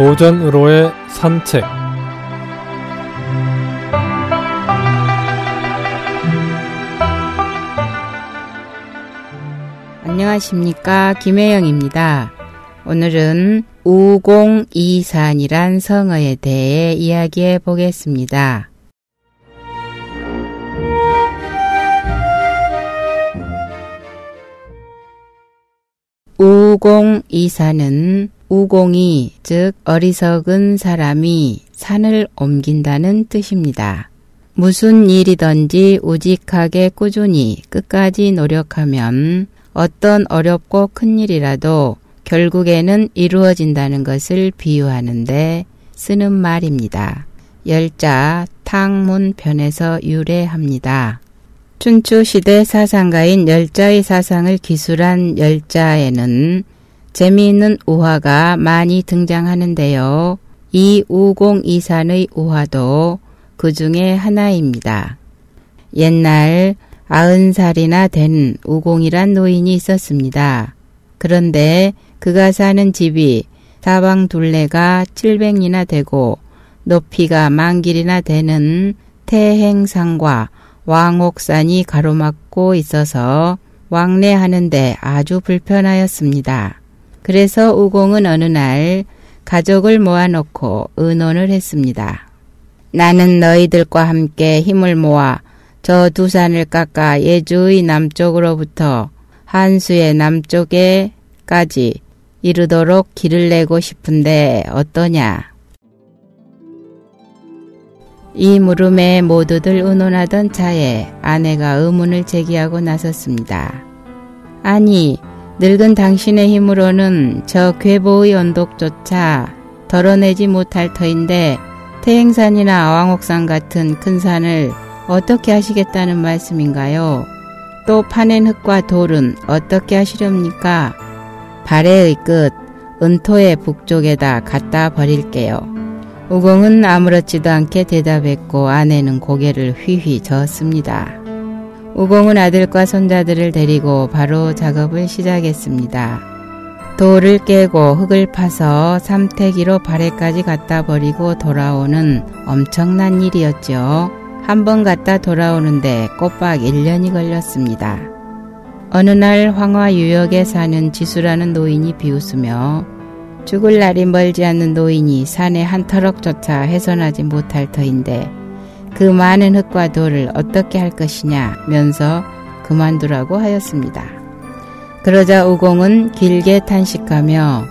도전으로의 산책 안녕하십니까 김혜영입니다. 오늘은 우공이산이란 성어에 대해 이야기해 보겠습니다. 우공이산은 우공이 즉 어리석은 사람이 산을 옮긴다는 뜻입니다. 무슨 일이든지 우직하게 꾸준히 끝까지 노력하면 어떤 어렵고 큰 일이라도 결국에는 이루어진다는 것을 비유하는데 쓰는 말입니다. 열자 탕문편에서 유래합니다. 춘추시대 사상가인 열자의 사상을 기술한 열자에는 재미있는 우화가 많이 등장하는데요. 이 우공이산의 우화도 그 중에 하나입니다. 옛날 아흔 살이나 된 우공이란 노인이 있었습니다. 그런데 그가 사는 집이 사방 둘레가 700리나 되고 높이가 만 길이나 되는 태행산과 왕옥산이 가로막고 있어서 왕래하는데 아주 불편하였습니다. 그래서 우공은 어느 날 가족을 모아놓고 의논을 했습니다. 나는 너희들과 함께 힘을 모아 저 두 산을 깎아 예주의 남쪽으로부터 한수의 남쪽에까지 이르도록 길을 내고 싶은데 어떠냐? 이 물음에 모두들 의논하던 차에 아내가 의문을 제기하고 나섰습니다. 아니, 늙은 당신의 힘으로는 저 괴보의 언덕조차 덜어내지 못할 터인데 태행산이나 왕옥산 같은 큰 산을 어떻게 하시겠다는 말씀인가요? 또 파낸 흙과 돌은 어떻게 하시렵니까? 발해의 끝, 은토의 북쪽에다 갖다 버릴게요. 우공은 아무렇지도 않게 대답했고 아내는 고개를 휘휘 저었습니다. 우공은 아들과 손자들을 데리고 바로 작업을 시작했습니다. 돌을 깨고 흙을 파서 삼태기로 발에까지 갖다 버리고 돌아오는 엄청난 일이었죠. 한 번 갔다 돌아오는데 꼬박 1년이 걸렸습니다. 어느 날 황화 유역에 사는 지수라는 노인이 비웃으며 죽을 날이 멀지 않는 노인이 산에 한 터럭조차 훼손하지 못할 터인데 그 많은 흙과 돌을 어떻게 할 것이냐 면서 그만두라고 하였습니다. 그러자 우공은 길게 탄식하며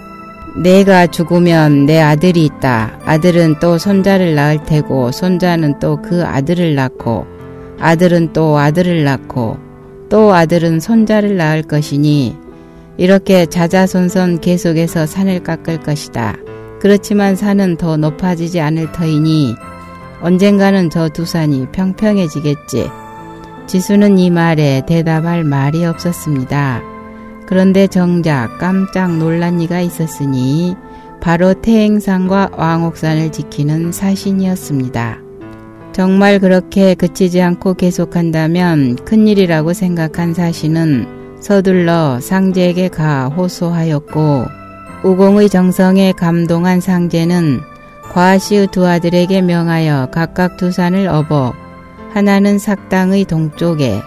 내가 죽으면 내 아들이 있다. 아들은 또 손자를 낳을 테고 손자는 또 그 아들을 낳고 아들은 또 아들을 낳고 또 아들은 손자를 낳을 것이니 이렇게 자자손손 계속해서 산을 깎을 것이다. 그렇지만 산은 더 높아지지 않을 터이니 언젠가는 저 두 산이 평평해지겠지. 지수는 이 말에 대답할 말이 없었습니다. 그런데 정작 깜짝 놀란 이가 있었으니 바로 태행산과 왕옥산을 지키는 사신이었습니다. 정말 그렇게 그치지 않고 계속한다면 큰일이라고 생각한 사신은 서둘러 상제에게 가 호소하였고 우공의 정성에 감동한 상제는 과시의 두 아들에게 명하여 각각 두 산을 업어 하나는 삭당의 동쪽에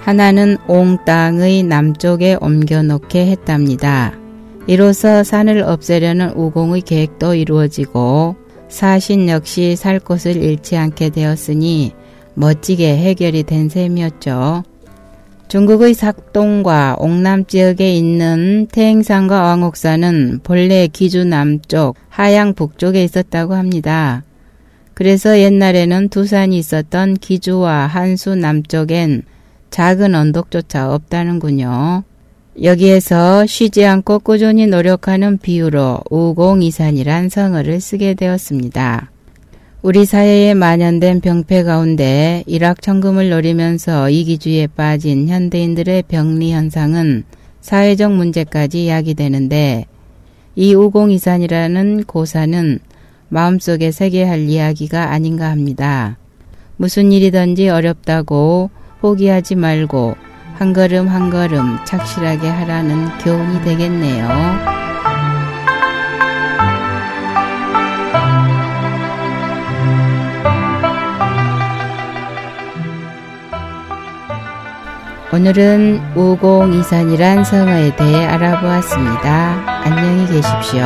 하나는 옹 땅의 남쪽에 옮겨놓게 했답니다. 이로써 산을 없애려는 우공의 계획도 이루어지고 사신 역시 살 곳을 잃지 않게 되었으니 멋지게 해결이 된 셈이었죠. 중국의 삭동과 옥남 지역에 있는 태행산과 왕옥산은 본래 기주 남쪽, 하양 북쪽에 있었다고 합니다. 그래서 옛날에는 두 산이 있었던 기주와 한수 남쪽엔 작은 언덕조차 없다는군요. 여기에서 쉬지 않고 꾸준히 노력하는 비유로 우공이산이란 성어를 쓰게 되었습니다. 우리 사회에 만연된 병폐 가운데 일확천금을 노리면서 이기주의에 빠진 현대인들의 병리 현상은 사회적 문제까지 야기되는데 이 우공이산이라는 고사는 마음속에 새게 할 이야기가 아닌가 합니다. 무슨 일이든지 어렵다고 포기하지 말고 한 걸음 한 걸음 착실하게 하라는 교훈이 되겠네요. 오늘은 우공이산이란 성어에 대해 알아보았습니다. 안녕히 계십시오.